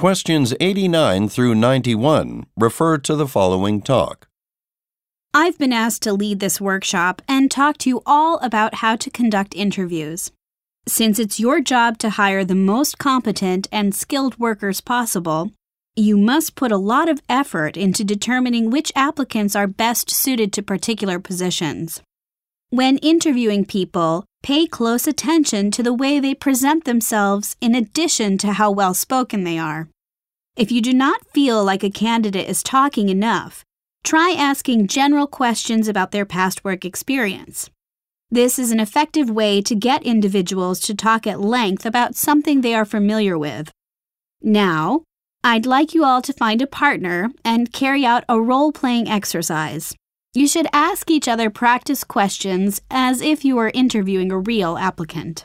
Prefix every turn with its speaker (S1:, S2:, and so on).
S1: Questions 89 through 91 refer to the following talk.
S2: I've been asked to lead this workshop and talk to you all about how to conduct interviews. Since it's your job to hire the most competent and skilled workers possible, you must put a lot of effort into determining which applicants are best suited to particular positions. When interviewing people, pay close attention to the way they present themselves in addition to how well spoken they are. If you do not feel like a candidate is talking enough, try asking general questions about their past work experience. This is an effective way to get individuals to talk at length about something they are familiar with. Now, I'd like you all to find a partner and carry out a role playing exercise. You should ask each other practice questions as if you were interviewing a real applicant.